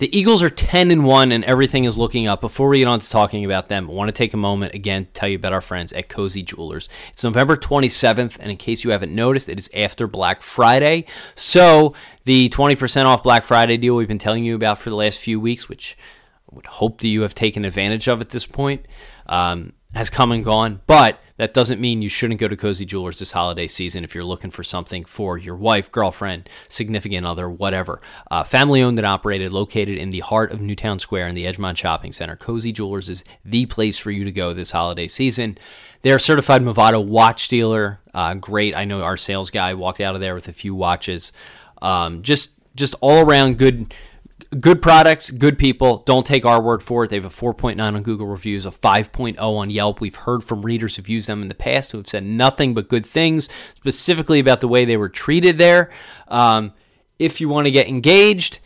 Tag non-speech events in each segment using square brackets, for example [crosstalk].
The Eagles are 10 and 1 and everything is looking up. Before we get on to talking about them, I want to take a moment again to tell you about our friends at Cozzi Jewelers. It's November 27th, and in case you haven't noticed, it is after Black Friday. So, the 20% off Black Friday deal we've been telling you about for the last few weeks, which I would hope that you have taken advantage of at this point, um, has come and gone. But that doesn't mean you shouldn't go to Cozzi Jewelers this holiday season if you're looking for something for your wife, girlfriend, significant other, whatever. Uh, family owned and operated, located in the heart of Newtown Square in the Edgemont Shopping Center. Cozzi Jewelers is the place for you to go this holiday season. They're a certified Movado watch dealer. Uh, great. I know our sales guy walked out of there with a few watches. Um, just just all around good good products, good people. Don't take our word for it. They have a 4.9 on Google reviews, a 5.0 on Yelp. We've heard from readers who've used them in the past who have said nothing but good things, specifically about the way they were treated there. Um, if you want to get engaged,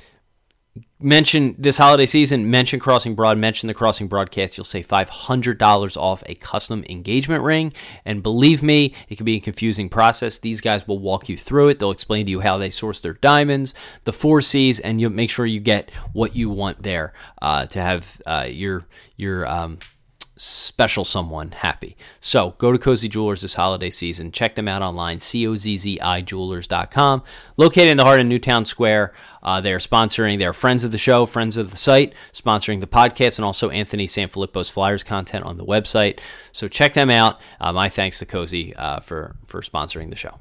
mention this holiday season, mention Crossing Broad, mention the Crossing Broadcast. You'll save $500 off a custom engagement ring. And believe me, it can be a confusing process. These guys will walk you through it. They'll explain to you how they source their diamonds, the four C's, and you'll make sure you get what you want there uh, to have uh, your, your, um, special someone happy. So go to Cozzi Jewelers this holiday season. Check them out online, C-O-Z-Z-I jewelers.com. Located in the heart of Newtown Square. Uh, they're sponsoring, they're friends of the show, friends of the site, sponsoring the podcast, and also Anthony Sanfilippo's Flyers content on the website. So check them out. Uh, my thanks to Cozzi uh, for, for sponsoring the show.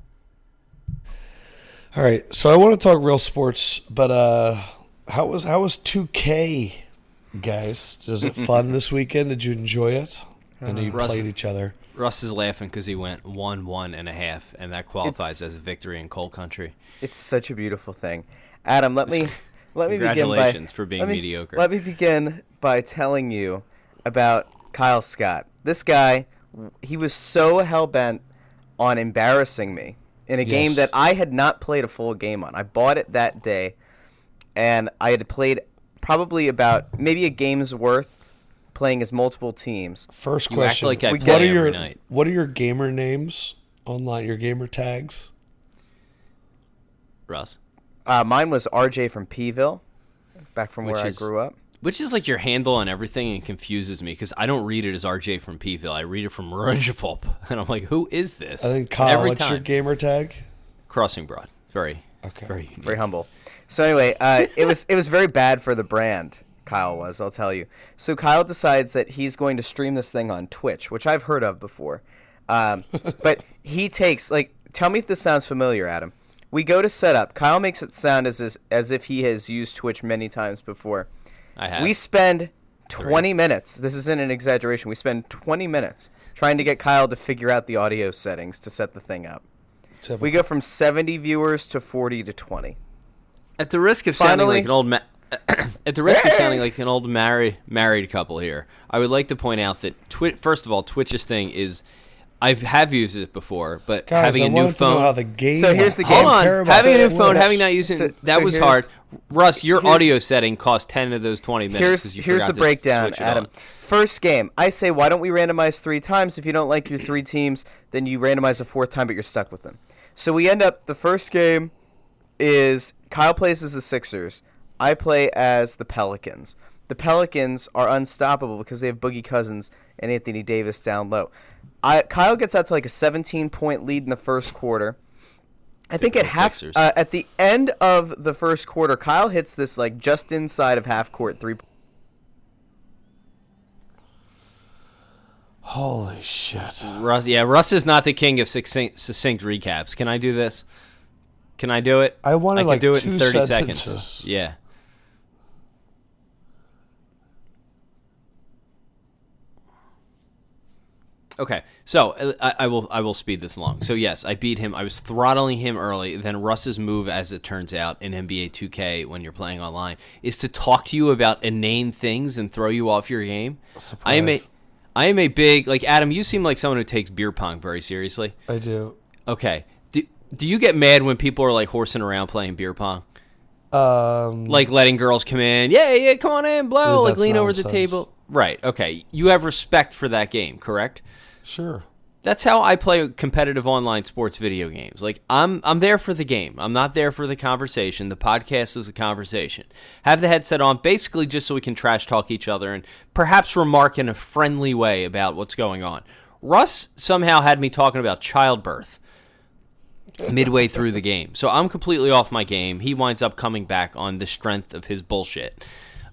All right, so I want to talk real sports, but uh, how was how was 2K guys. Was it fun this weekend? Did you enjoy it? I know you uh-huh. Russ- played each other. Russ is laughing because he went one, one and a half, and that qualifies It's- as a victory in cold country. It's such a beautiful thing. Adam, let me [laughs] let me begin by Congratulations for being let me- mediocre. Let me begin by telling you about Kyle Scott. This guy, he was so hell bent on embarrassing me in a game that I had not played a full game on. I bought it that day, and I had played probably about maybe a game's worth, playing as multiple teams. First You question: like We What are your night. What are your gamer names online? Your gamer tags? Russ. Uh, mine was RJ from Pville, back from Which where is- I grew up. Which is like your handle on everything and confuses me because I don't read it as RJ from Pville. I read it from [laughs] Rudgepulp. And I'm like, who is this? I think Kyle. Every what's time. your gamer tag? Crossing Broad. Very, Okay. very unique. very humble. So anyway, uh, it was it was very bad for the brand. Kyle was, I'll tell you. So Kyle decides that he's going to stream this thing on Twitch, which I've heard of before. Um, but he takes like, tell me if this sounds familiar, Adam. We go to setup. Kyle makes it sound as as, as if he has used Twitch many times before. I have. We spend 20 minutes. This isn't an exaggeration. We spend 20 minutes trying to get Kyle to figure out the audio settings to set the thing up. Typical. We go from 70 viewers to 40 to 20. At the risk of sounding Finally- like an old ma- [coughs] at the risk of sounding like an old married married couple here, I would like to point out that Twi- first of all, Twitch's thing is I have used it before, but Guys, having I a new wanted to know phone. how the game. So here's the game. Hold on, about having a new that. phone, having not using So- that so was here's- hard. Russ, your here's- audio setting cost ten of those twenty minutes. Here's 'cause you here's forgot the to breakdown, switch it Adam. on. First game, I say, why don't we randomize three times? If you don't like your three teams, then you randomize a fourth time, but you're stuck with them. So we end up the first game is Kyle plays as the Sixers. I play as the Pelicans. The Pelicans are unstoppable because they have Boogie Cousins and Anthony Davis down low. I, Kyle gets out to like a 17 point lead in the first quarter. I think at Typical half Sixers. uh, at the end of the first quarter, Kyle hits this like just inside of half court three. Holy shit! Russ, yeah, Russ is not the king of succinct, succinct recaps. Can I do this? Can I do it? I want to like, do it two in thirty sentences. seconds. Yeah. Okay, so uh, I, I will I will speed this along. So yes, I beat him. I was throttling him early. Then Russ's move, as it turns out, in NBA 2K when you're playing online, is to talk to you about inane things and throw you off your game. I am a Surprise. I am a big like Adam. You seem like someone who takes beer pong very seriously. I do. Okay. Do, you get mad when people are like horsing around playing beer pong? Um, Like letting girls come in? Yeah, yeah, come on in, blow. Like lean over the table. Right. Okay. You have respect for that game, correct? sure. That's how I play competitive online sports video games. Like I'm I'm there for the game. I'm not there for the conversation. The podcast is a conversation. Have the headset on basically just so we can trash talk each other and perhaps remark in a friendly way about what's going on. Russ somehow had me talking about childbirth midway through the game. So I'm completely off my game. He winds up coming back on the strength of his bullshit.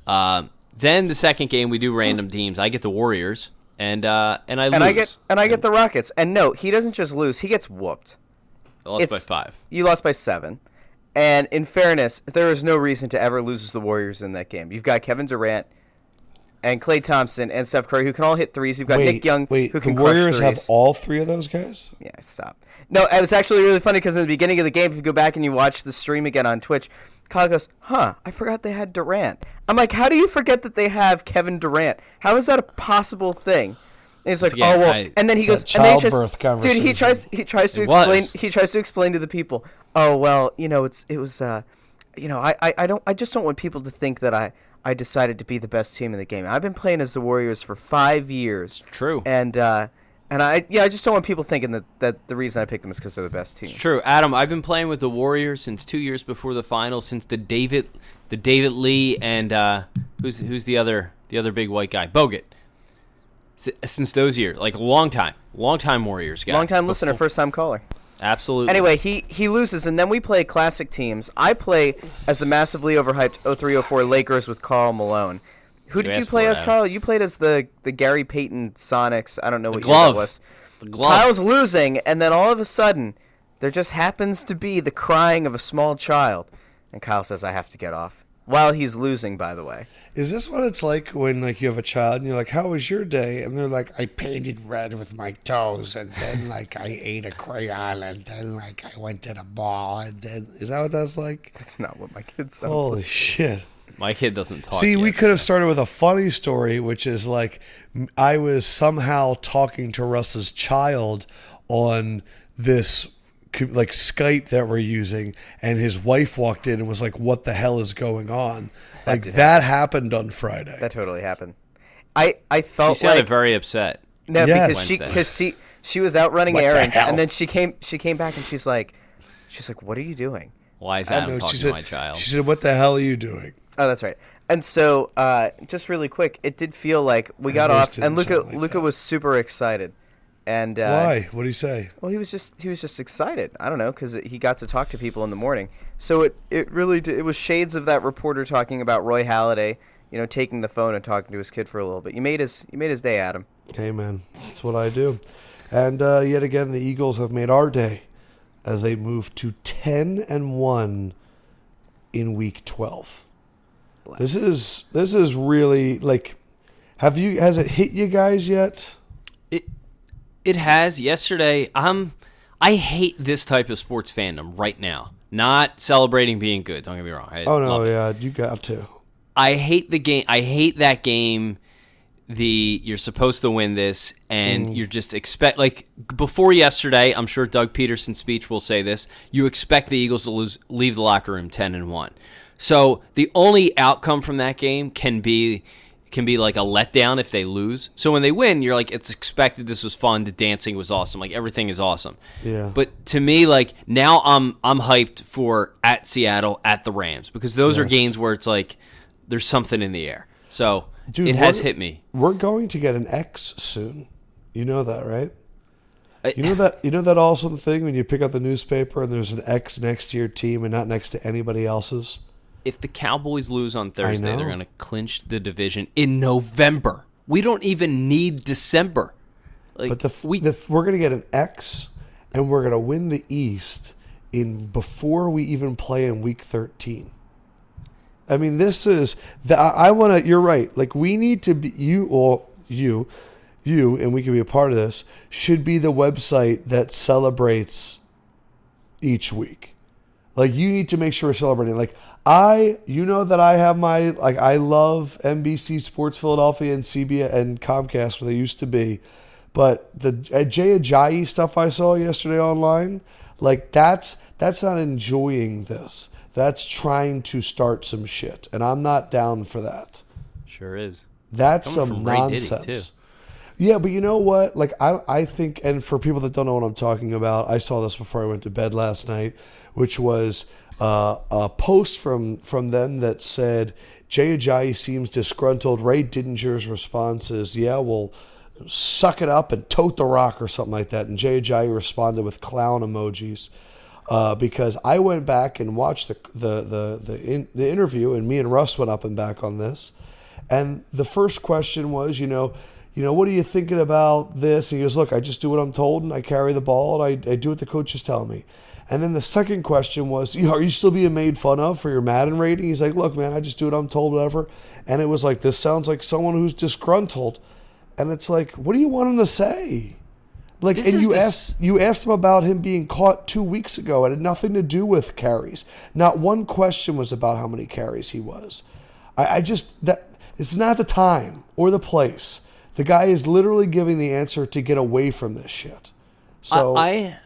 Uh, then the second game we do random teams. I get the Warriors and uh, and I lose. And I get and I get the Rockets. And no, he doesn't just lose; he gets whooped. I lost by five. You lost by seven. And in fairness, there is no reason to ever lose the Warriors in that game. You've got Kevin Durant and Klay Thompson and Steph Curry who can all hit threes. You've got Wait, Nick Young wait. who The can Warriors crush have all three of those guys. Yeah, stop. No, it was actually really funny because in the beginning of the game, if you go back and you watch the stream again on Twitch, Kyle goes, "Huh, I forgot they had Durant." I'm like, "How do you forget that they have Kevin Durant? How is that a possible thing?" And he's like, again, "Oh well," I- and then he goes, and then he childbirth just, dude, he tries, he tries to It explain, was. he tries to explain to the people, "Oh well, you know, it's it was, uh, you know, I, I, I don't, I just don't want people to think that I." I decided to be the best team in the game. I've been playing as the Warriors for five years. True. And uh, and I yeah, I just don't want people thinking that, that the reason I picked them is because they're the best team. True, Adam. I've been playing with the Warriors since two years before the finals, since the David, the David Lee, and uh, who's who's the other the other big white guy, Bogut. S- Since those years, like a long time, long time Warriors guy, Long time listener, first time caller. Absolutely. Anyway, he he loses, and then we play classic teams. I play as the massively overhyped 0304 Lakers with Karl Malone. Who You did you play as. Karl? You played as the the Gary Payton Sonics. I don't know what year glove. that was. the glove. Kyle's losing, and then all of a sudden, there just happens to be the crying of a small child, and Kyle says, "I have to get off." While he's losing, by the way. Is this what it's like when like you have a child and you're like, "How was your day?" And they're like, "I painted red with my toes, and then [laughs] like I ate a crayon, and then like I went to the mall, and then is that what that's like?" That's not what my kid sounds Holy like. shit! My kid doesn't talk. See, we yet, could have so- started with a funny story, which is like I was somehow talking to Russ's child on this co- like Skype that we're using, and his wife walked in and was like, "What the hell is going on?" Like that happened on Friday. That totally happened. I I He felt sounded like very upset. no Yes. because she because she she was out running What errands hell? and then she came she came back and she's like she's like what are you doing? Why is I Adam know, talking she to my child? She said, "What the hell are you doing?" Oh, that's right. And so, uh, just really quick, it did feel like we got off, and Luca like Luca that. was super excited, and uh, Why? What did he say? Well, he was just he was just excited. I don't know because he got to talk to people in the morning. So it it really did, it was shades of that reporter talking about Roy Halladay, you know, taking the phone and talking to his kid for a little bit. You made his you made his day, Adam. Hey, man, that's what I do. And uh, yet again, the Eagles have made our day as they move to ten and one in Week twelve. This is this is really like. Have you? Has it hit you guys yet? It has. Yesterday, I'm I hate this type of sports fandom right now. Not celebrating being good. Don't get me wrong. I Oh no, love it. yeah, you got to. I hate the game. I hate that game. The you're supposed to win this, and mm. you're just expect like before yesterday. I'm sure Doug Pederson's speech will say this. You expect the Eagles to lose, leave the locker room ten and one. So the only outcome from that game can be can be like a letdown if they lose. So when they win, you're like, it's expected. This was fun. The dancing was awesome. Like everything is awesome. Yeah. But to me, like now, I'm I'm hyped for at Seattle at the Rams because those are games where it's like there's something in the air. So Dude, it has hit me. We're going to get an X soon. You know that, right? I- You know that you know that awesome thing when you pick up the newspaper and there's an X next to your team and not next to anybody else's. If the Cowboys lose on Thursday, they're going to clinch the division in November. We don't even need December. Like But the, f- we the f- we're going to get an X and we're going to win the East in before we even play in week 13. I mean, this is the I, I want to you're right. Like we need to be you or you you and we can be a part of this should be the website that celebrates each week. Like you need to make sure we're celebrating. Like I, you know that I have my like I love NBC Sports Philadelphia and CBS and Comcast where they used to be, but the Jay Ajayi stuff I saw yesterday online, like that's that's not enjoying this. That's trying to start some shit, and I'm not down for that. sure is. That's Coming some from Ray Diddy, nonsense. Yeah, but you know what? Like I I think and for people that don't know what I'm talking about, I saw this before I went to bed last night, which was uh, a post from from them that said Jay Ajayi seems disgruntled. Ray Didinger's response is, "Yeah, well, suck it up and tote the rock or something like that." And Jay Ajayi responded with clown emojis. Uh, because I went back and watched the the the the, in, the interview, and me and Russ went up and back on this. And the first question was, you know, you know, what are you thinking about this? And he goes, look, I just do what I'm told, and I carry the ball, and I, I do what the coaches tell me. And then the second question was, you know, are you still being made fun of for your Madden rating? He's like, look, man, I just do what I'm told, whatever. And it was like, this sounds like someone who's disgruntled. And it's like, what do you want him to say? Like, This and you the s- asked you asked him about him being caught two weeks ago. It had nothing to do with carries. Not one question was about how many carries he was. I, I just that it's not the time or the place. The guy is literally giving the answer to get away from this shit. So I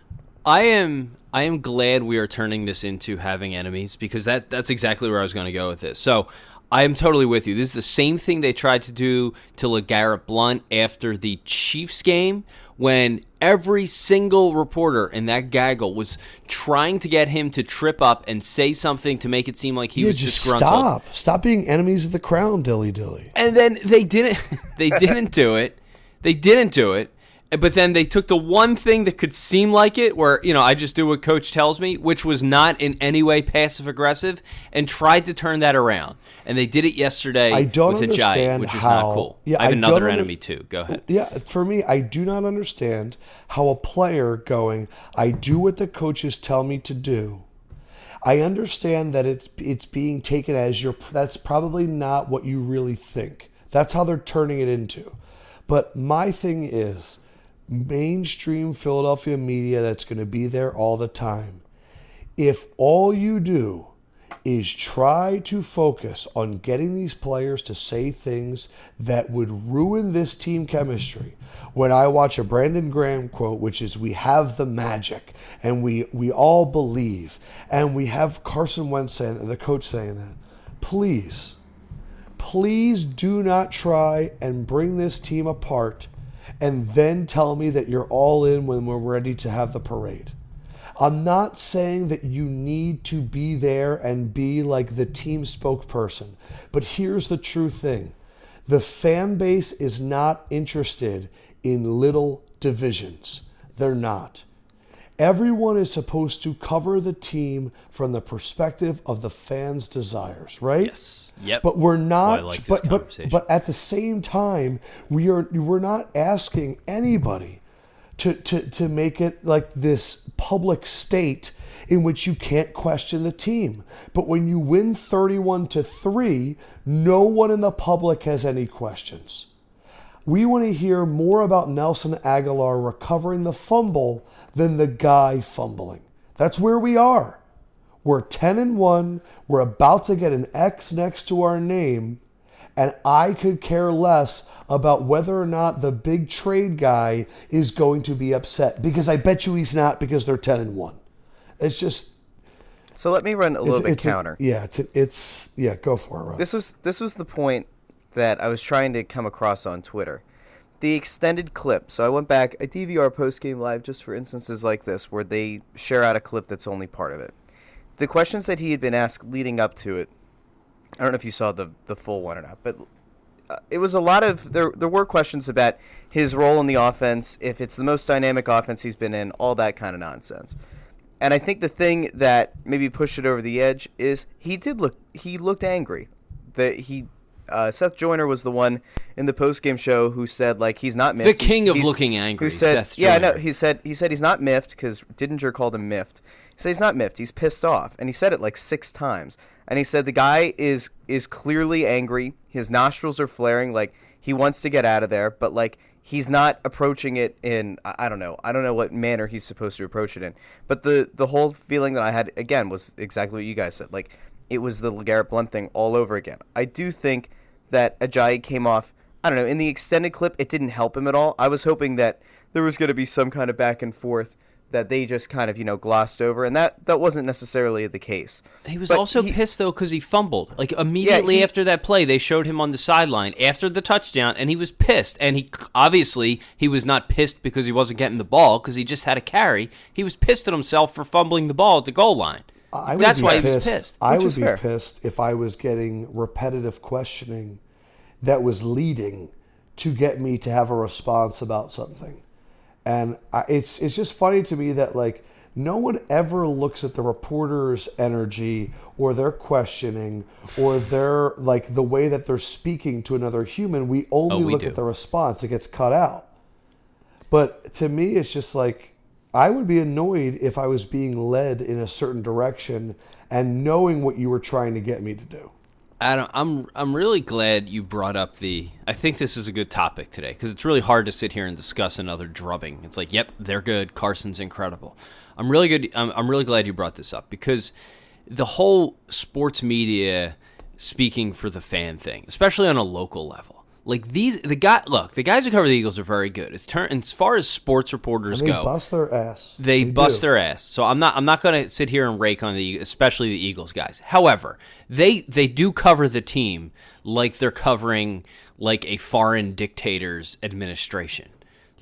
I am I am glad we are turning this into having enemies because that that's exactly where I was going to go with this. So I am totally with you. This is the same thing they tried to do to LeGarrette Blunt after the Chiefs game when every single reporter in that gaggle was trying to get him to trip up and say something to make it seem like he yeah, was just disgruntled. stop. Stop being enemies of the crown, dilly dilly. And then they didn't [laughs] they didn't do it. They didn't do it. But then they took the one thing that could seem like it, where, you know, I just do what coach tells me, which was not in any way passive aggressive, and tried to turn that around. And they did it yesterday I don't with Ajayi, understand which is how- not cool. Yeah, I have I another enemy too. Go ahead. Yeah, for me, I do not understand how a player going, I do what the coaches tell me to do. I understand that it's it's being taken as your that's probably not what you really think. That's how they're turning it into. But my thing is mainstream Philadelphia media that's going to be there all the time. If all you do is try to focus on getting these players to say things that would ruin this team chemistry. When I watch a Brandon Graham quote, which is "We have the magic, and we we all believe," and we have Carson Wentz saying, the coach saying that, please, please do not try and bring this team apart, and then tell me that you're all in when we're ready to have the parade. I'm not saying that you need to be there and be like the team spokesperson, but here's the true thing the fan base is not interested in little divisions. They're not. Everyone is supposed to cover the team from the perspective of the fans' desires, right? Yes. Yep. But we're oh, not. I like this but, but but at the same time, we are we're not asking anybody to to to make it like this public state in which you can't question the team. But when you win 31 to 3, no one in the public has any questions. We want to hear more about Nelson Agholor recovering the fumble than the guy fumbling. That's where we are. We're 10 and 1. We're about to get an X next to our name. And I could care less about whether or not the big trade guy is going to be upset because I bet you he's not because they're 10 and 1. It's just So let me run a little it's, bit it's a- counter. yeah, it's it's yeah, go for it, Rob. This was this was the point that I was trying to come across on Twitter. The extended clip. So I went back. I DVR post game live just for instances like this where they share out a clip that's only part of it. The questions that he had been asked leading up to it. I don't know if you saw the the full one or not, but uh, it was a lot of there. There were questions about his role in the offense, if it's the most dynamic offense he's been in, all that kind of nonsense. And I think the thing that maybe pushed it over the edge is he did look he looked angry. That he uh, Seth Joyner was the one in the post game show who said like he's not miffed. The king of He's- looking angry, Who said Seth yeah no Joyner. he said he said he's not miffed because Didinger called him miffed. He said he's not miffed. He's pissed off, and he said it like six times. And he said the guy is is clearly angry. His nostrils are flaring, like he wants to get out of there, but like he's not approaching it in I I don't know. I don't know what manner he's supposed to approach it in. But the the whole feeling that I had again was exactly what you guys said. Like it was the LeGarrette Blunt thing all over again. I do think that Ajayi came off. I don't know. In the extended clip, it didn't help him at all. I was hoping that there was going to be some kind of back and forth that they just kind of you know glossed over, and that that wasn't necessarily the case. He was But also he- pissed though because he fumbled. Like immediately he- after that play, they showed him on the sideline after the touchdown, and he was pissed. And he obviously he was not pissed because he wasn't getting the ball because he just had a carry. He was pissed at himself for fumbling the ball at the goal line. I would That's be why he pissed. was pissed. I would be fair. pissed if I was getting repetitive questioning that was leading to get me to have a response about something. And I, it's it's just funny to me that like no one ever looks at the reporter's energy or their questioning or their like the way that they're speaking to another human. We only Oh, we look do. at the response. It gets cut out. But to me, it's just like I would be annoyed if I was being led in a certain direction and knowing what you were trying to get me to do. Adam, I'm I'm really glad you brought up the. I think this is a good topic today because it's really hard to sit here and discuss another drubbing. It's like, yep, they're good. Carson's incredible. I'm really good. I'm, I'm really glad you brought this up because the whole sports media speaking for the fan thing, especially on a local level. Like these, the guy. Look, the guys who cover the Eagles are very good. As turn as far as sports reporters go. They go, bust their ass. they, bust do. their ass. So I'm not I'm not going to sit here and rake on the especially the Eagles guys. However, they they do cover the team like they're covering like a foreign dictator's administration.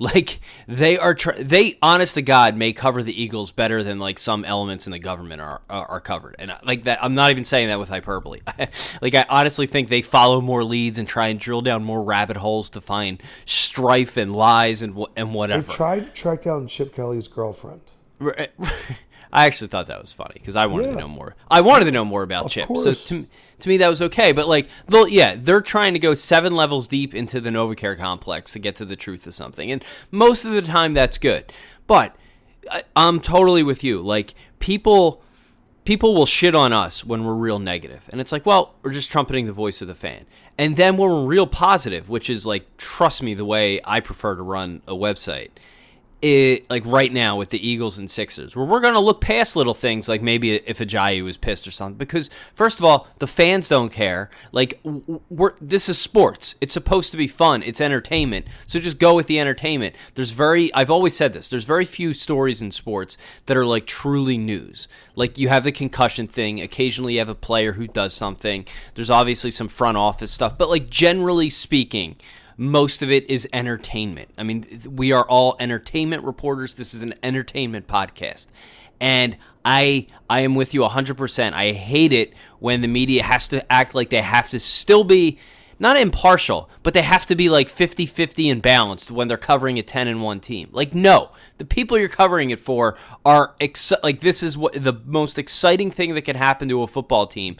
Like they are tr- they honest to God may cover the Eagles better than like some elements in the government are are, covered. And uh, like that I'm not even saying that with hyperbole. [laughs] like I honestly think they follow more leads and try and drill down more rabbit holes to find strife and lies and and They whatever. tried to track down Chip Kelly's girlfriend. I actually thought that was funny because I wanted Yeah. to know more. I wanted to know more about Of Chip. course. So to, to me, that was okay. But like, they'll, yeah, they're trying to go seven levels deep into the NovaCare complex to get to the truth of something, and most of the time that's good. But I, I'm totally with you. Like people, people will shit on us when we're real negative, and it's like, well, we're just trumpeting the voice of the fan. And then when we're real positive, which is like, trust me, the way I prefer to run a website it like right now with the Eagles and Sixers, where we're going to look past little things like maybe if Ajayi was pissed or something. Because first of all, the fans don't care. Like we're this is sports. It's supposed to be fun. It's entertainment. So just go with the entertainment. There's very I've always said this. There's very few stories in sports that are like truly news. Like you have the concussion thing. Occasionally you have a player who does something. There's obviously some front office stuff, but like generally speaking most of it is entertainment. I mean, we are all entertainment reporters. This is an entertainment podcast. And I I am with you 100%. I hate it when the media has to act like they have to still be not impartial, but they have to be like 50-50 and balanced when they're covering a 10 and 1 team. Like no, the people you're covering it for are like this is what the most exciting thing that can happen to a football team.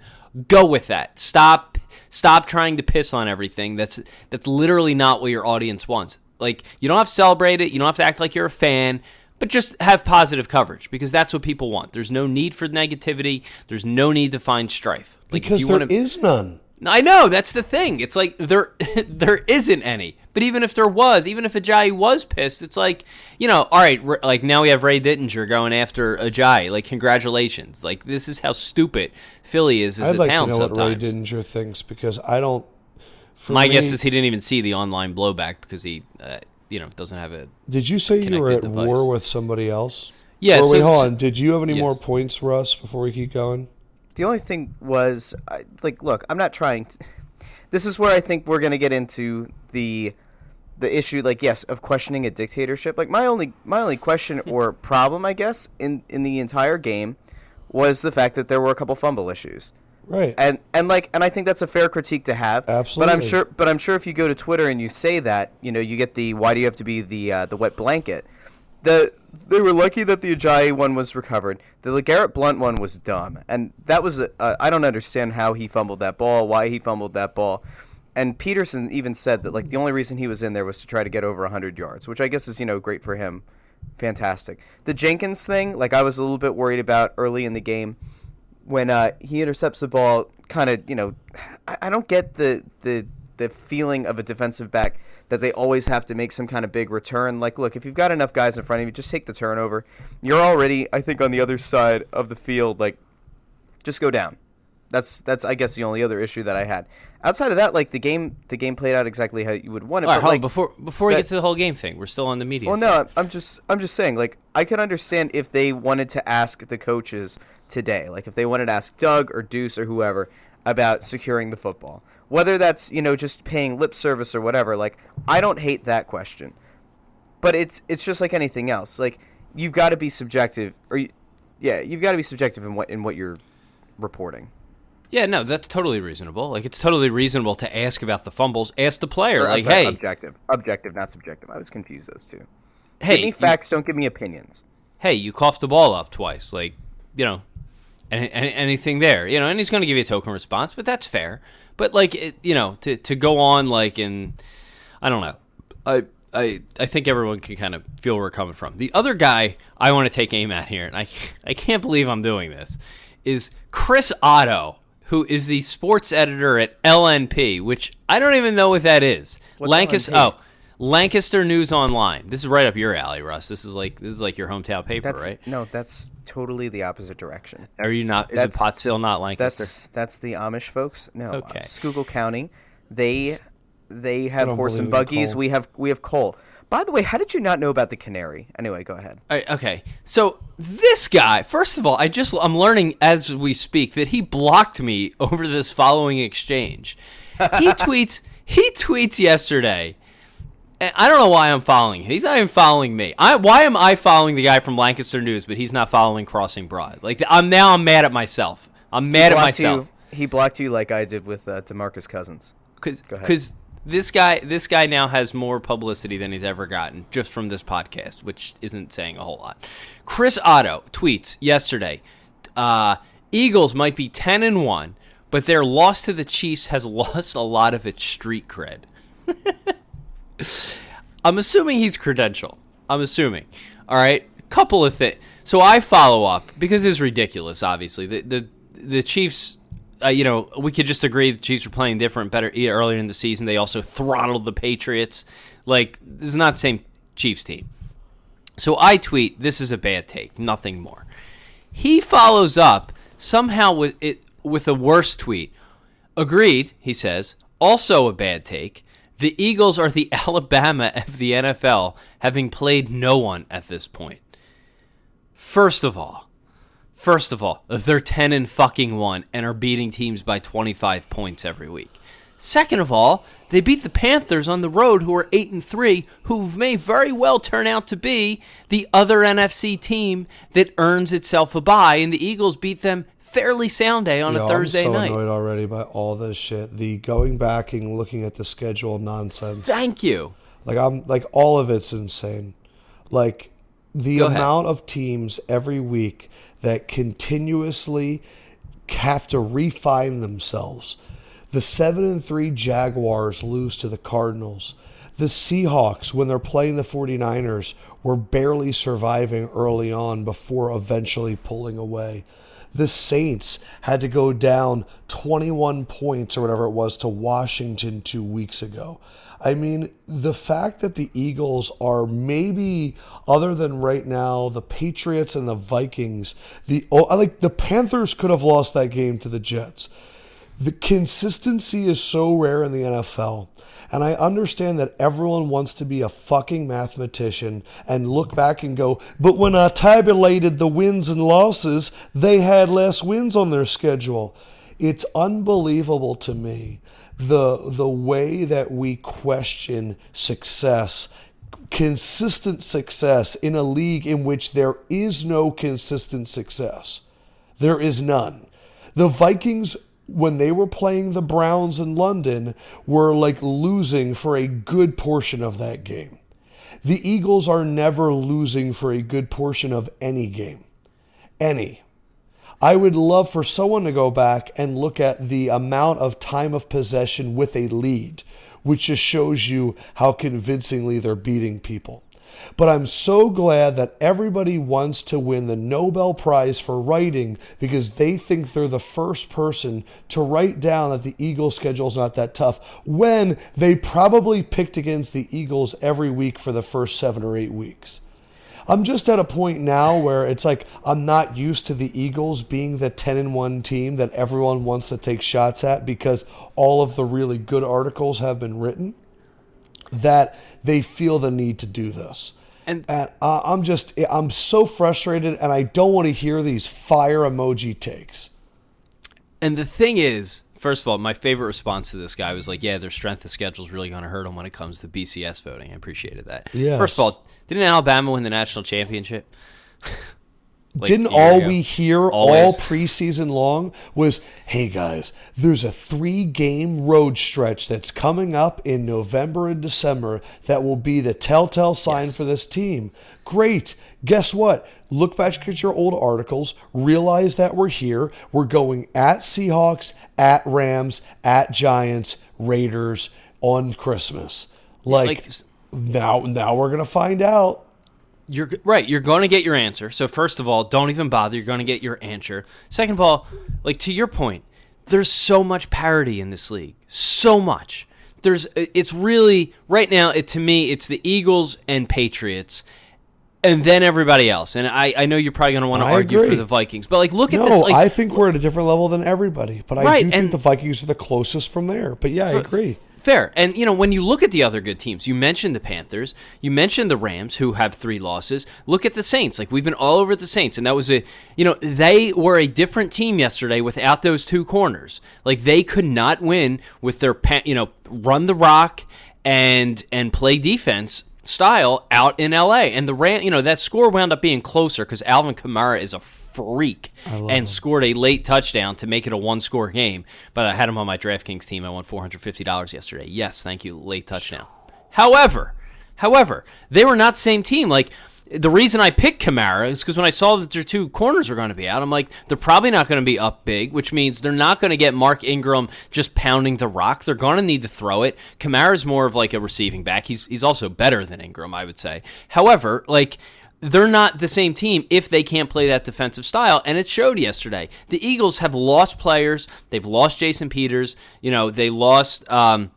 Go with that. Stop stop trying to piss on everything. That's that's literally not what your audience wants. Like you don't have to celebrate it, you don't have to act like you're a fan, but just have positive coverage because that's what people want. There's no need for negativity. There's no need to find strife. Like, Because you there wanna- is none. I know that's the thing. It's like there [laughs] there isn't any. But even if there was, even if Ajayi was pissed, it's like you know, all right, like now we have Ray Didinger going after Ajayi. Like congratulations. Like this is how stupid Philly is as I'd a like to town know what Ray sometimes. Dinger thinks because I don't. My me- guess is he didn't even see the online blowback because he, uh, you know, doesn't have a. Did you say you were at device. war with somebody else? Yeah, so wait, hold on. Did you have any Yes. more points, Russ? Before we keep going. The only thing was, I, like, look, I'm not trying. To, this is where I think we're gonna get into the the issue, like, yes, of questioning a dictatorship. Like, my only my only question [laughs] or problem, I guess, in in the entire game was the fact that there were a couple fumble issues. Right. And and like and I think that's a fair critique to have. absolutely But I'm sure but I'm sure if you go to Twitter and you say that, you know, you get the why do you have to be the uh, the wet blanket. The they were lucky that the Ajayi one was recovered. The LeGarrette Blunt one was dumb, and that was uh, I don't understand how he fumbled that ball, why he fumbled that ball. And Pederson even said that like the only reason he was in there was to try to get over 100 yards, which I guess is you know great for him, fantastic. The Jenkins thing, like I was a little bit worried about early in the game when uh, he intercepts the ball, kind of, you know, I, I don't get the the the feeling of a defensive back that they always have to make some kind of big return. Like, look, if you've got enough guys in front of you, just take the turnover. You're already, I think, on the other side of the field. Like, just go down. That's that's I guess the only other issue that I had. Outside of that, like the game, the game played out exactly how you would want it. All right, but, hold on, like, before before we get to the whole game thing, we're still on the media. well, thing. no, I'm- I'm just I'm just saying like I could understand if they wanted to ask the coaches today, like if they wanted to ask Doug or Deuce or whoever about securing the football. Whether that's, you know, just paying lip service or whatever, like I don't hate that question. But it's it's just like anything else. Like you've got to be subjective or you, yeah, you've got to be subjective in what in what you're reporting. Yeah, no, that's totally reasonable. Like it's totally reasonable to ask about the fumbles. Ask the player, Or, like, sorry, hey, objective. Objective, not subjective. I was confused those two. hey, give me you- facts, don't give me opinions. hey, you coughed the ball up twice. Like, you know, any, any, anything there, you know, and he's going to give you a token response, but that's fair. But like, it, you know, to, to go on like in, I don't know, I I I think everyone can kind of feel where we're coming from. The other guy I want to take aim at here, and I [laughs] I can't believe I'm doing this, is Chris Otto, who is the sports editor at LNP, which I don't even know what that is. What's Lancaster. LNP? Oh. Lancaster News Online. This is right up your alley, Russ. This is like this is like your hometown paper, That's right? no, that's totally the opposite direction. Are you not? Is it That's- Pottsville, not Lancaster? That's that's the Amish folks. No, Okay. uh, Schuylkill County. They they have horse and buggies. coal. We have we have coal. By the way, how did you not know about the canary? Anyway, go ahead. All right, okay, so this guy, first of all, I just I'm learning as we speak that he blocked me [laughs] over this following exchange. He [laughs] tweets. He tweets yesterday. And I don't know why I'm following him. He's not even following me. I why am I following the guy from Lancaster News, but he's not following Crossing Broad? Like I'm now I'm mad at myself. I'm mad at myself. You, he blocked you like I did with uh, Demarcus Cousins. because Go ahead. because this guy this guy now has more publicity than he's ever gotten just from this podcast, which isn't saying a whole lot. Chris Otto tweets yesterday, uh, Eagles might be ten and one, but their loss to the Chiefs has [laughs] lost a lot of its street cred. [laughs] [laughs] I'm assuming he's credential. I'm assuming. All right, couple of things. So I follow up because it's ridiculous. Obviously, the the the Chiefs. Uh, you know, we could just agree the Chiefs were playing different, better earlier in the season. They also throttled the Patriots. Like it's not the same Chiefs team. So I tweet, "This is a bad take. Nothing more." He follows up somehow with it with a worse tweet. Agreed, he says. Also a bad take. The Eagles are the [laughs] Alabama of the NFL, having played no one at this point. First of all, first of all, they're 10 and fucking 1 and are beating teams by 25 points every week. Second of all, they beat the Panthers on the road who are 8 and 3, who may very well turn out to be the other NFC team that earns itself a bye and the Eagles beat them fairly sound day on Yo, a Thursday I'm so night. annoyed already by all this shit. The going back and looking at the schedule nonsense. Thank you. Like I'm like all of it's insane. Like the Go ahead. amount of teams every week that continuously have to refine themselves. The 7 and 3 Jaguars lose to the Cardinals. The Seahawks when they're playing the 49ers were barely surviving early on before eventually pulling away. The Saints had to go down 21 points or whatever it was to Washington 2 weeks ago. I mean, the fact that the Eagles are maybe, other than right now, the Patriots and the Vikings, the oh, like the Panthers could have lost that game to the Jets. The consistency is so rare in the NFL. And I understand that everyone wants to be a fucking mathematician and look back and go, but when I tabulated the wins and losses, they had less wins on their schedule. It's unbelievable to me the the way that we question success consistent success in a league in which there is no consistent success there is none the vikings when they were playing the browns in london were like losing for a good portion of that game. The eagles are never losing for a good portion of any game. Any. I would love for someone to go back and look at the amount of time of possession with a lead, which just shows you how convincingly they're beating people. But I'm so glad that everybody wants to win the Nobel Prize for writing because they think they're the first person to write down that the Eagles' schedule is not that tough when they probably picked against the Eagles every week for the first seven or eight weeks. I'm just at a point now where it's like I'm not used to the Eagles being the 10 and 1 team that everyone wants to take shots at because all of the really good articles have been written that they feel the need to do this. And- uh, I'm just I'm so frustrated, and I don't want to hear these fire emoji takes. And the thing is, first of all, my favorite response to this guy was like, "Yeah, their strength of schedule is really going to hurt them when it comes to BCS voting." I appreciated that. Yes. First of all, didn't Alabama win the national championship? [laughs] Like, Didn't all we hear Always. all preseason long was, "Hey guys, there's a three-game road stretch that's coming up in November and December that will be the telltale sign Yes. for this team." Great. Guess what? Look back at your old articles. Realize that we're here. We're going at Seahawks, at Rams, at Giants, Raiders on Christmas. Like, like- now, now we're gonna find out. You're right. You're going to get your answer. So first of all, don't even bother. You're going to get your answer. Second of all, like to your point, there's so much parity in this league. So much. There's. It's really right now. It to me, it's the Eagles and Patriots, and then everybody else. And I, I know you're probably going to want to argue for the Vikings, but like look at this. Like, I think we're at a different level than everybody, but I Right, do think and- the Vikings are the closest from there. But yeah, I agree. Fair. And, you know, when you look at the other good teams, you mentioned the Panthers, you mentioned the Rams, who have three losses. Look at the Saints. Like, we've been all over the Saints. And that was a, you know, they were a different team yesterday without those two corners. Like, they could not win with their, you know, run the rock and and play defense style out in LA. And the Ram, you know, that score wound up being closer because Alvin Kamara is a freak and scored a late touchdown to make it a one score game. But I had him on my DraftKings team. I won $450 yesterday. Yes, thank you. Late touchdown. However, however, they were not the same team. Like the reason I picked Kamara is because when I saw that their two corners were going to be out, I'm like, they're probably not going to be up big, which means they're not going to get Mark Ingram just pounding the rock. They're going to need to throw it. Kamara's more of like a receiving back. He's he's also better than Ingram, I would say. However, like they're not the same team if they can't play that defensive style and it showed yesterday the eagles have lost players they've lost jason peters you know they lost um,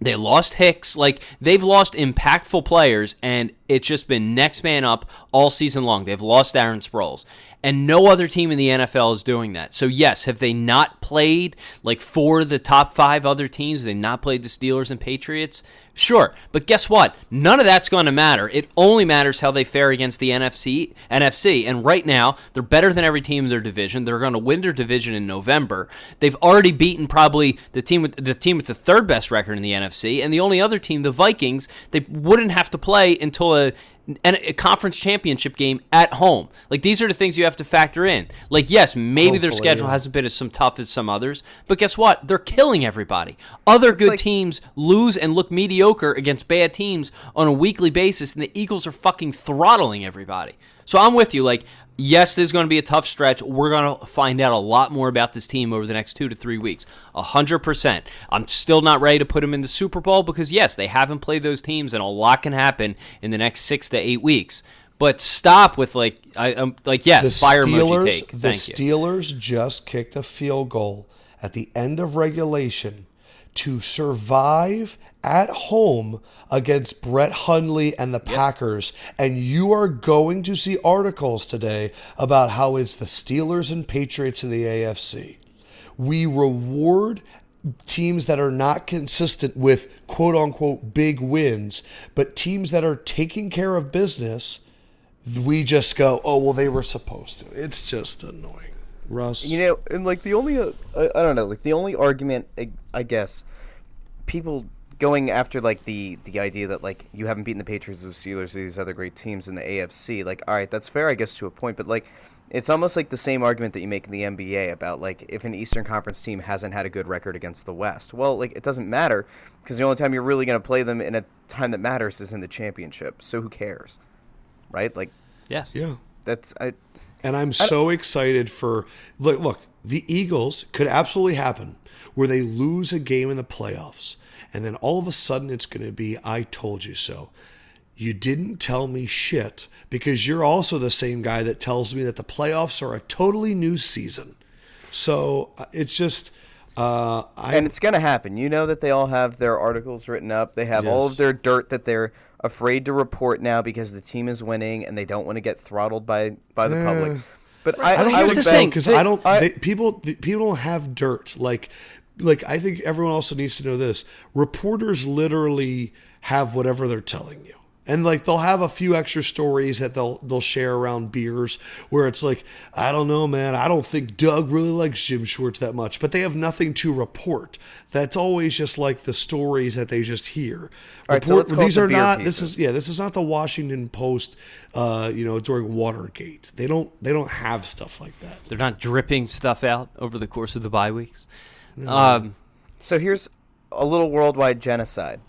they lost Hicks. Like they've lost impactful players, and it's just been next man up all season long. They've lost Darren Sproles, and no other team in the NFL is doing that. So yes, have they not played like for the top five other teams? Have they not played the Steelers and Patriots? Sure, but guess what? None of that's going to matter. It only matters how they fare against the NFC. NFC, and right now they're better than every team in their division. They're going to win their division in November. They've already beaten probably the team with the team with the third best record in the NFC, and the only other team, the Vikings, they wouldn't have to play until a and a conference championship game at home. Like these are the things you have to factor in. Like yes, maybe their schedule yeah. hasn't been as some tough as some others, but guess what? They're killing everybody. Other good like- teams lose and look mediocre against bad teams on a weekly basis, and the Eagles are fucking throttling everybody. So I'm with you. Like, yes, there's going to be a tough stretch. We're going to find out a lot more about this team over the next two to three weeks. A hundred percent. I'm still not ready to put them in the Super Bowl because yes, they haven't played those teams, and a lot can happen in the next six to eight weeks. But stop with like, I, I'm like, yes, The fire Steelers, emoji take. the Thank you. Steelers just kicked a field goal at the end of regulation to survive at home against Brett Hundley and the Packers. And you are going to see articles today about how it's the Steelers and Patriots in the AFC. We reward teams that are not consistent with quote unquote big wins, but teams that are taking care of business we just go, oh well, they were supposed to. It's just annoying, Russ. You know, and like the only, uh, I, I don't know, like the only argument, I, I guess, people going after like the the idea that like you haven't beaten the Patriots, the Steelers, or these other great teams in the AFC. Like, all right, that's fair, I guess, to a point, but like. It's almost like the same argument that you make in the NBA about like if an Eastern Conference team hasn't had a good record against the West. Well, like it doesn't matter because the only time you're really going to play them in a time that matters is in the championship. So who cares, right? Like yes. yeah, that's I. and I'm so excited for look. Look, the Eagles could absolutely happen where they lose a game in the playoffs, and then all of a sudden it's going to be "I told you so." You didn't tell me shit because you're also the same guy that tells me that the playoffs are a totally new season. So uh, it's just, uh, and it's gonna happen. You know that they all have their articles written up. They have all of their dirt that they're afraid to report now because the team is winning and they don't want to get throttled by by the public. But I, I don't I here's would the bet- thing. because I don't. I- they, people the, people don't have dirt. Like like I think everyone also needs to know this. Reporters literally have whatever they're telling you. And like they'll have a few extra stories that they'll they'll share around beers where it's like, I don't know, man, I don't think Doug really likes Jim Schwartz that much, but they have nothing to report. That's always just like the stories that they just hear. All right, so let's these are beer not this is yeah, this is not the Washington Post uh, you know, during Watergate. They don't they don't have stuff like that. They're not dripping stuff out over the course of the bye weeks. Um, So here's a little worldwide genocide.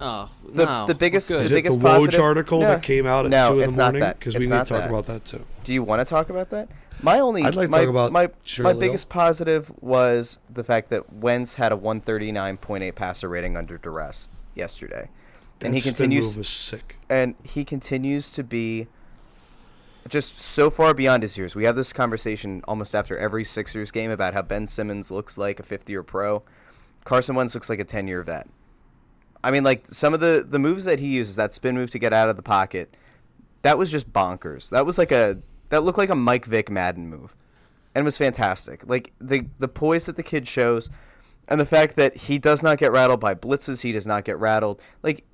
Oh, The, no, the biggest, we're the Is it the biggest Woj positive article No. that came out at no, two in it's the not morning? that. Because we need to talk that. about that too. Do you want to talk about that? My only, I'd like to talk about my my biggest positive was the fact that Wentz had a 139.8 passer rating under duress yesterday, That and he continues move was sick. and he continues to be just so far beyond his years. We have this conversation almost after every Sixers game about how Ben Simmons looks like a 50-year pro. Carson Wentz looks like a 10-year vet. I mean, like some of the the moves that he uses, that spin move to get out of the pocket, that was just bonkers. That was like a that looked like a Mike Vick Madden move, and was fantastic. Like the the poise that the kid shows, and the fact that he does not get rattled by blitzes, he does not get rattled. Like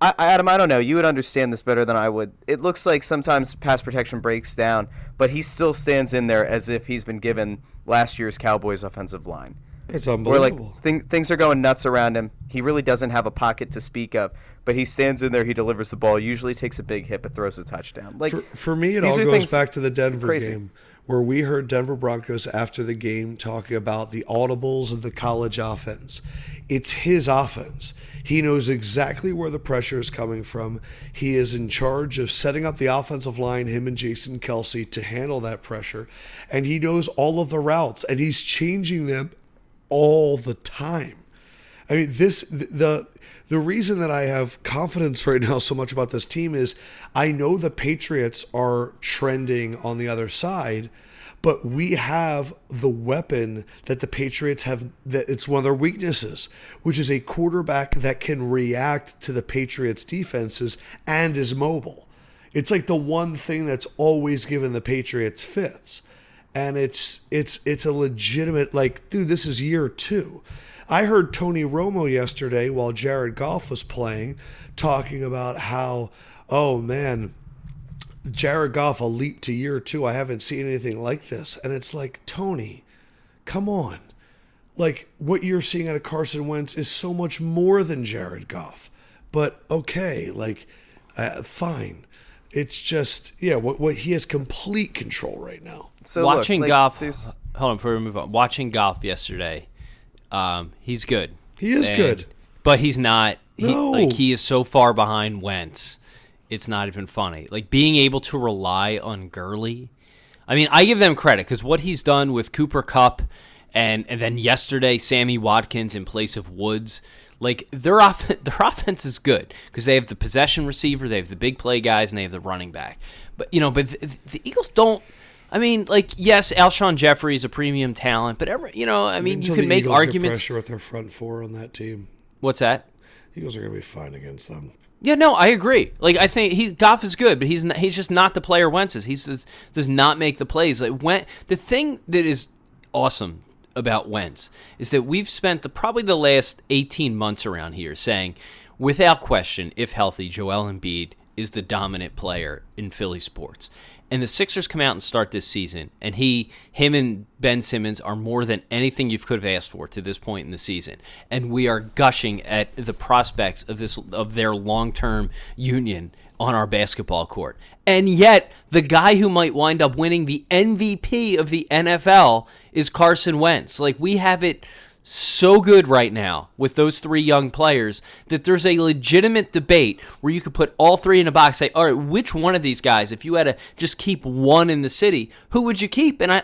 I- Adam, I don't know. You would understand this better than I would. It looks like sometimes pass protection breaks down, but he still stands in there as if he's been given last year's Cowboys offensive line. It's Where unbelievable. like thing, things are going nuts around him. He really doesn't have a pocket to speak of, but he stands in there. He delivers the ball. Usually takes a big hit, but throws a touchdown. Like for, for me, it all goes back to the Denver crazy. game where we heard Denver Broncos after the game talking about the audibles of the college offense. It's his offense. He knows exactly where the pressure is coming from. He is in charge of setting up the offensive line, him and Jason Kelce, to handle that pressure. And he knows all of the routes and he's changing them all the time. I mean, this the the reason that I have confidence [laughs] right now so much about this team is I know the Patriots are trending on the other side, but we have the weapon that the Patriots have that it's one of their weaknesses, which is a quarterback that can react to the Patriots defenses and is mobile. It's like the one thing that's always given the Patriots fits and it's it's it's a legitimate like dude this is year two. I heard tony romo yesterday while jared goff was playing talking about how oh man jared goff a leap to year two. I haven't seen anything like this. And it's like tony come on. Like what you're seeing out of carson wentz is so much more than jared goff. But okay like uh, fine it's just yeah what, what he has complete control right now so look, watching like, Goff. there's- Hold on, before we move on. Watching Goff yesterday, um, he's good. He is And- good. but he's not. He, No. Like he is so far behind Wentz, it's not even funny. Like being able to rely on Gurley. I mean, I give them credit because what he's done with Cooper Kupp, and and then yesterday Sammy Watkins in place of Woods. Like their off- [laughs] their offense is good because they have the possession receiver, they have the big play guys, and they have the running back. But you know, but the, the Eagles don't. I mean, like yes, Alshon Jeffery is a premium talent, but ever you know, I mean, you can make Eagles arguments. pressure with their front four on that team. What's that? Eagles are going to be fine against them. Yeah, no, I agree. Like I think he Goff is good, but he's not, he's just not the player Wentz is. He does, does not make the plays. Like when the thing that is awesome about Wentz is that we've spent the probably the last 18 months around here saying without question if healthy Joel Embiid is the dominant player in Philly sports. And the Sixers come out and start this season, and he, him, and Ben Simmons are more than anything you could have asked for to this point in the season. And we are gushing at the prospects of this of their long term union on our basketball court. And yet, the guy who might wind up winning the MVP of the NFL is Carson Wentz. Like we have it so good right now with those three young players that there's a legitimate debate where you could put all three in a box say all right which one of these guys if you had to just keep one in the city who would you keep and i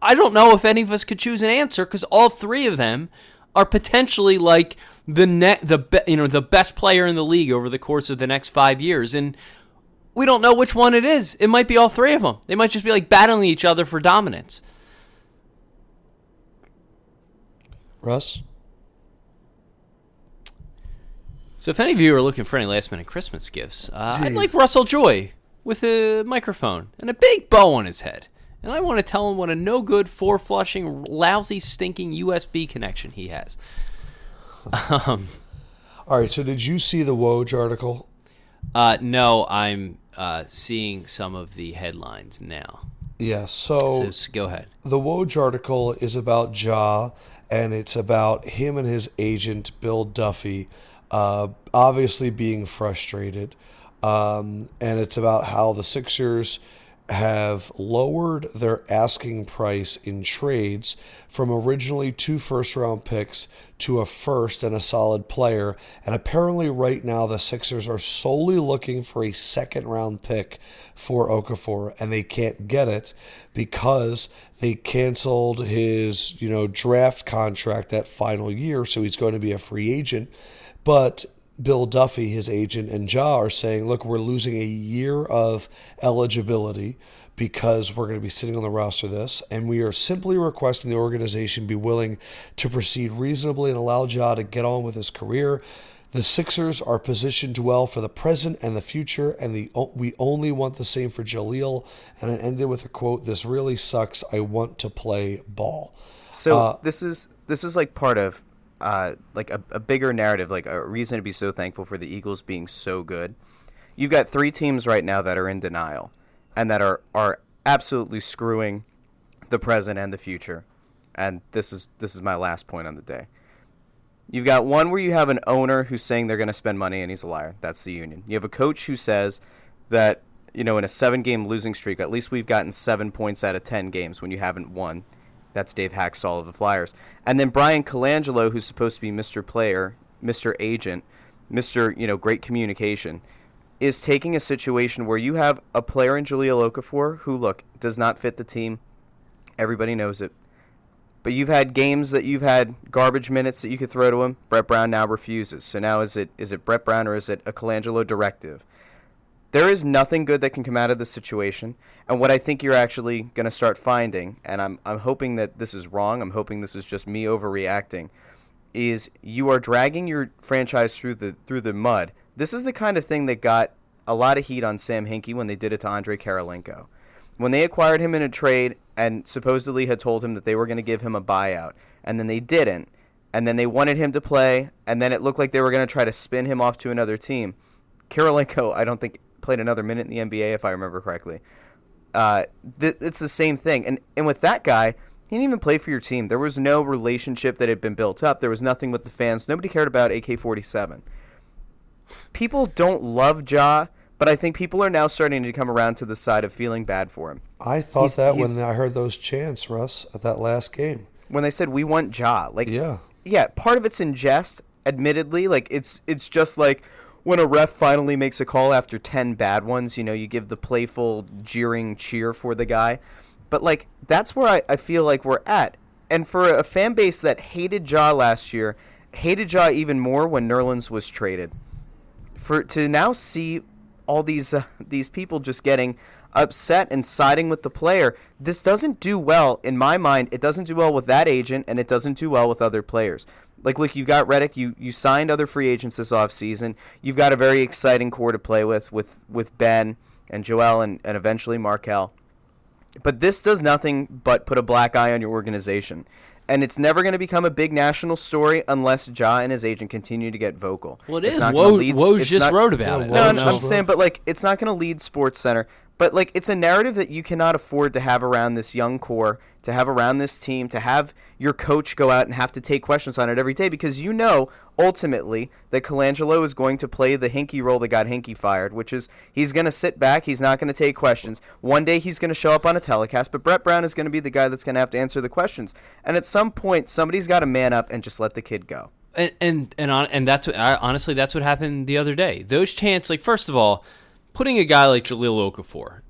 i, don't know if any of us could choose an answer because all three of them are potentially like the net the be, you know the best player in the league over the course of the next five years and we don't know which one it is it might be all three of them they might just be like battling each other for dominance Russ? So if any of you are looking for any last minute Christmas gifts, uh, I'd like Russell Joy with a microphone and a big bow on his head. And I want to tell him what a no good, four flushing, lousy, stinking USB connection he has. All right, so did you see the Woj article? Uh, no, I'm uh, seeing some of the headlines now. Yeah, So so go ahead. the Woj article is about Ja, and it's about him and his agent Bill Duffy, uh, obviously being frustrated, um, and it's about how the Sixers have lowered their asking price in trades from originally two first round picks to a first and a solid player. And apparently, right now, the Sixers are solely looking for a second round pick for Okafor, and they can't get it because they canceled his, you know, draft contract that final year, so he's going to be a free agent. But Bill Duffy, his agent, and Ja are saying, look, we're losing a year of eligibility because we're going to be sitting on the roster this, and we are simply requesting the organization be willing to proceed reasonably and allow Ja to get on with his career. The Sixers are positioned well for the present and the future, and the we only want the same for Jahlil. And it ended with a quote: "This really sucks. I want to play ball." So Uh, this is this is like part of uh, like a, a bigger narrative, like a reason to be so thankful for the Eagles being so good. You've got three teams right now that are in denial and that are are absolutely screwing the present and the future. And this is this is my last point on the day. You've got one where you have an owner who's saying they're going to spend money and he's a liar. That's the union. You have a coach who says that, you know, in a seven game losing streak, at least we've gotten seven points out of 10 games when you haven't won. That's Dave Hakstol of the Flyers. And then Bryan Colangelo, who's supposed to be Mr. Player, Mr. Agent, Mr. You know, great communication, is taking a situation where you have a player in Jahlil Okafor who, look, does not fit the team. Everybody knows it. But you've had games that you've had garbage minutes that you could throw to him. Brett Brown now refuses. So now is it is it Brett Brown or is it a Colangelo directive? There is nothing good that can come out of this situation. And what I think you're actually going to start finding, and I'm I'm hoping that this is wrong. I'm hoping this is just me overreacting. Is you are dragging your franchise through the through the mud. This is the kind of thing that got a lot of heat on Sam Hinkie when they did it to Andrei Kirilenko when they acquired him in a trade and supposedly had told him that they were going to give him a buyout, and then they didn't, and then they wanted him to play, and then it looked like they were going to try to spin him off to another team. Kirilenko, I don't think played another minute in the NBA if I remember correctly. Uh, th- it's the same thing, and and with that guy, he didn't even play for your team. There was no relationship that had been built up. There was nothing with the fans. Nobody cared about AK-47 people don't love Ja, but I think people are now starting to come around to the side of feeling bad for him. I thought He's- that he's- when I heard those chants, Russ, at that last game. When they said we want Ja, like Yeah. yeah, part of it's in jest, admittedly. Like it's it's just like when a ref finally makes a call after ten bad ones, you know, you give the playful jeering cheer for the guy. But like that's where I, I feel like we're at. And for a fan base that hated Ja last year, hated Ja even more when Nerlens was traded. For to now see all these uh, [laughs] these people just getting upset and siding with the player, this doesn't do well in my mind. It doesn't do well with that agent, and it doesn't do well with other players. Like, look, you've got Redick. You you signed other free agents this offseason. You've got a very exciting core to play with with with Ben and Joel and, and eventually Markelle. But this does nothing but put a black eye on your organization. And it's never going to become a big national story unless Ja and his agent continue to get vocal. Well, it It's is. not Woj, lead- Woj just not- wrote about it. No, no, no. I'm saying, but like, it's not going to lead Sports Center. But like, it's a narrative that you cannot afford to have around this young core, to have around this team, to have your coach go out and have to take questions on it every day because you know ultimately that Colangelo is going to play the Hinkie role that got Hinkie fired, which is he's going to sit back, he's not going to take questions. One day he's going to show up on a telecast, but Brett Brown is going to be the guy that's going to have to answer the questions. And at some point, somebody's got to man up and just let the kid go. and and and, on, and that's what I, honestly that's what happened the other day. Those chants, like first of all, putting a guy like Jahlil Okafor,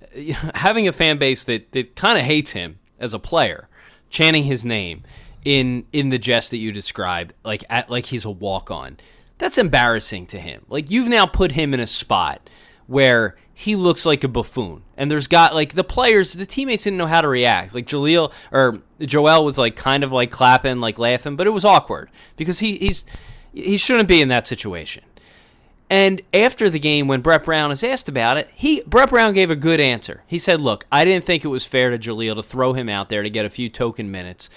[laughs] having a fan base that that kind of hates him as a player, chanting his name in in the jest that you described, like at like he's a walk on. That's embarrassing to him. Like you've now put him in a spot where he looks like a buffoon. And there's got like the players, the teammates didn't know how to react. Like Jahlil or Joel was like kind of like clapping, like laughing, but it was awkward because he he's he shouldn't be in that situation. And after the game, when Brett Brown is asked about it, he Brett Brown gave a good answer. He said, "Look, I didn't think it was fair to Jahlil to throw him out there to get a few token minutes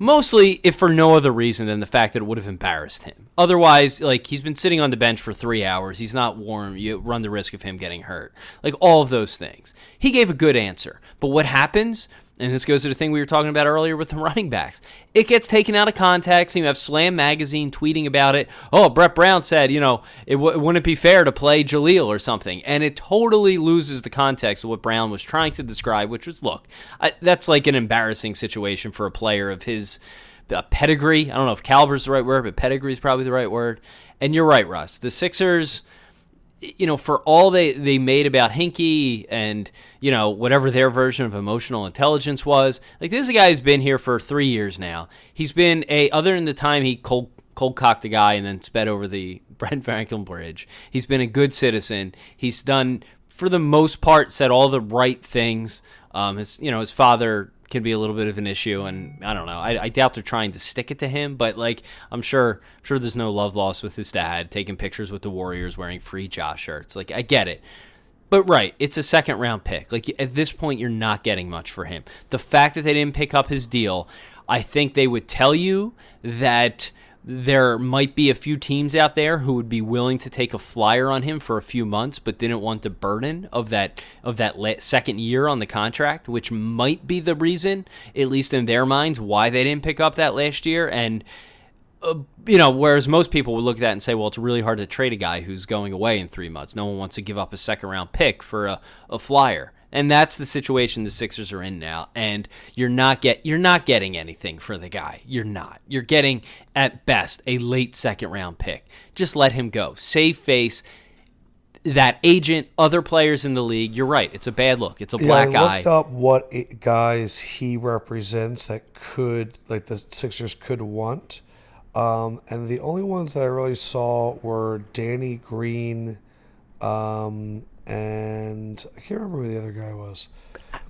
Mostly, if for no other reason than the fact that it would have embarrassed him. Otherwise, like he's been sitting on the bench for three hours. He's not warm. You run the risk of him getting hurt. Like all of those things. He gave a good answer. But what happens? And this goes to the thing we were talking about earlier with the [laughs] running backs. It gets taken out of context. And you have Slam Magazine tweeting about it. Oh, Brett Brown said, you know, it, w- wouldn't be fair to play Jahlil or something. And it totally loses the context of what Brown was trying to describe, which was look, I, that's like an embarrassing situation for a player of his uh, pedigree. I don't know if caliber is the right word, but pedigree is probably the right word. And you're right, Russ. The Sixers you know, for all they, they made about Hinkie and, you know, whatever their version of emotional intelligence was, like this is a guy who's been here for three years now. He's been a, other than the time he cold, cold cocked a guy and then sped over the [laughs] Ben Franklin Bridge, he's been a good citizen. He's done, for the most part, said all the right things. Um, his, you know, his father can be a little bit of an issue, and I don't know. I, I, doubt they're trying to stick it to him, but like I'm sure, I'm sure there's no love lost with his dad taking pictures with the Warriors wearing free Josh shirts. Like I get it, but right, it's a second round pick. Like at this point, you're not getting much for him. The fact that they didn't pick up his deal, I think they would tell you that there might be a few teams out there who would be willing to take a flyer on him for a few months, but didn't want the burden of that of that second year on the contract, which might be the reason, at least in their minds, why they didn't pick up that last year. And uh, you know, whereas most people would look at that and say, well, it's really hard to trade a guy who's going away in three months. No one wants to give up a second round pick for a, a flyer. And that's the situation the Sixers are in now. And you're not get you're not getting anything for the guy. You're not. You're getting at best a late second round pick. Just let him go. Save face. That agent, other players in the league. You're right. It's a bad look. It's a black yeah, I eye. looked up what it, guys he represents that could like the Sixers could want, um, and the only ones that I really saw were Danny Green, um, and I can't remember who the other guy was.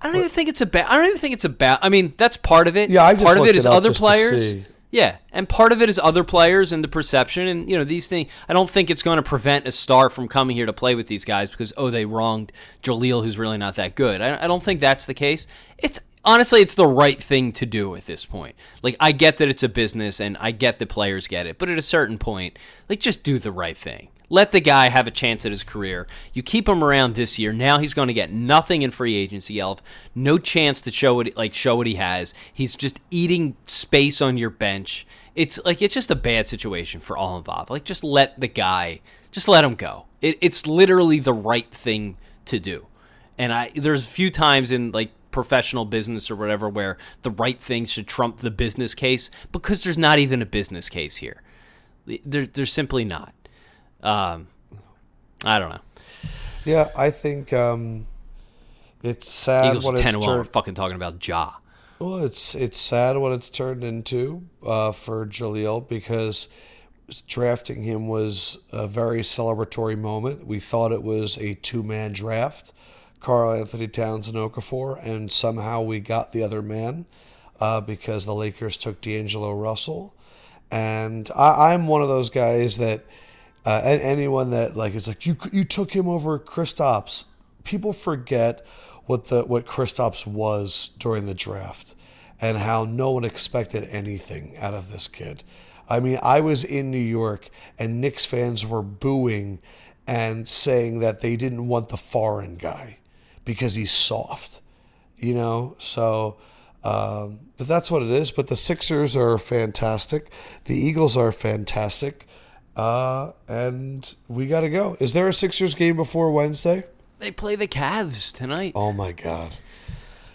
I don't even think it's about. I don't even think it's about. I mean, that's part of it. Yeah, I just part of it is it other players. Yeah, and part of it is other players and the perception, and you know these things. I don't think it's going to prevent a star from coming here to play with these guys because oh they wronged Jahlil, who's really not that good. I, I don't think that's the case. It's honestly it's the right thing to do at this point. Like I get that it's a business and I get that players get it, but at a certain point, like just do the right thing. Let the guy have a chance at his career. You keep him around this year. Now he's going to get nothing in free agency, Elf. No chance to show what like show what he has. He's just eating space on your bench. It's like it's just a bad situation for all involved. Like just let the guy, just let him go. It, it's literally the right thing to do. And I there's a few times in like professional business or whatever where the right thing should trump the business case because there's not even a business case here. There's there's simply not. Um, I don't know. Yeah, I think um, it's sad Eagles what ten it's turned. fucking talking about Ja. Well, it's it's sad what it's turned into uh, for Jahlil because drafting him was a very celebratory moment. We thought it was a two man draft, Karl-Anthony Towns and Okafor, and somehow we got the other man uh, because the Lakers took D'Angelo Russell. And I, I'm one of those guys that uh, and anyone that like is like you you took him over Kristaps. People forget what the what Kristaps was during the draft and how no one expected anything out of this kid. I mean, I was in New York and Knicks fans were booing and saying that they didn't want the foreign guy because he's soft, you know. So, um, but that's what it is. But the Sixers are fantastic. The Eagles are fantastic. Uh, and we got to go. Is there a Sixers game before Wednesday? They play the Cavs tonight. Oh my God.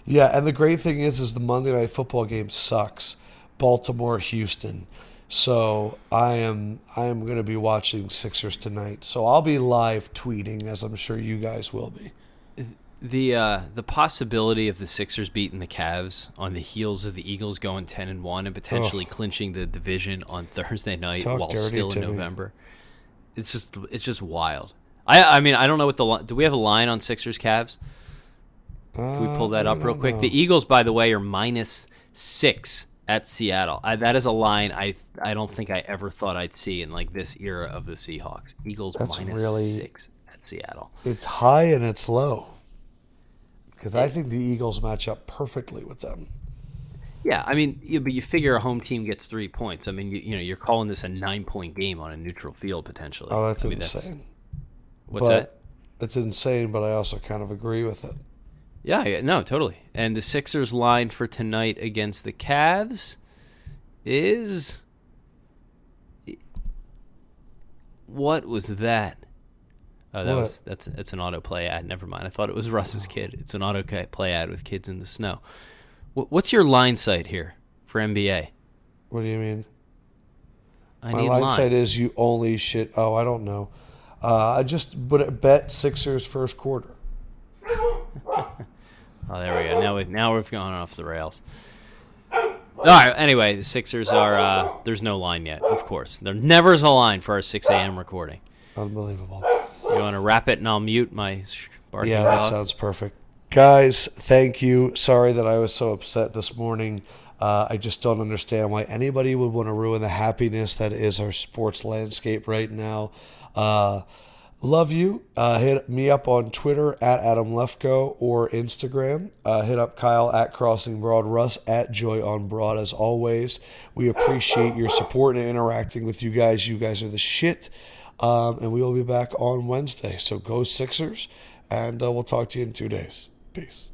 Yeah, and the great thing is, is the Monday night football game sucks. Baltimore, Houston. So I am I am going to be watching Sixers tonight. So I'll be live tweeting, as I'm sure you guys will be. The uh, the possibility of the Sixers beating the Cavs on the heels of the Eagles going ten and one and potentially clinching the division on Thursday night Talk while still in to me. November. It's just it's just wild. I I mean I don't know what the do we have a line on Sixers Cavs? Can we pull that Uh, up real quick? know. The Eagles, by the way, are minus six at Seattle. I, that is a line I I don't think I ever thought I'd see in like this era of the Seahawks. Eagles minus really- six at Seattle. It's high and it's low. Because I think the Eagles match up perfectly with them. Yeah, I mean, you, but you figure a home team gets three points. I mean, you, you know, you're calling this a nine point game on a neutral field potentially. Oh, that's I mean, insane. what's but that? It's insane, but I also kind of agree with it. Yeah, yeah, no, totally. And the Sixers line for tonight against the Cavs is what was that? Oh, that What? was that's it's an autoplay ad. Never mind. I thought it was Russ's kid. It's an autoplay ad with kids in the snow. Wh- What's your line sight here for NBA? What do you mean? I My need line lines. side is you only shit. Oh, I don't know. Uh, I just but bet Sixers first quarter. [laughs] Oh, there we go. Now we now we've gone off the rails. All right. Anyway, the Sixers are. Uh, there's no line yet. Of course, there never is a line for our 6 a.m. recording. Unbelievable. Want to wrap it, and I'll mute my barking Yeah, that dog. sounds perfect. Guys, thank you. Sorry that I was so upset this morning. Uh, I just don't understand why anybody would want to ruin the happiness that is our sports landscape right now. Uh, love you. Uh, hit me up on Twitter at Adam Lefkoe or Instagram. Uh, hit up Kyle at Crossing Broad, Russ at Joy on Broad. As always, we appreciate your support and interacting with you guys. You guys are the shit. Um, and we will be back on Wednesday. So go Sixers, and uh, we'll talk to you in two days. Peace.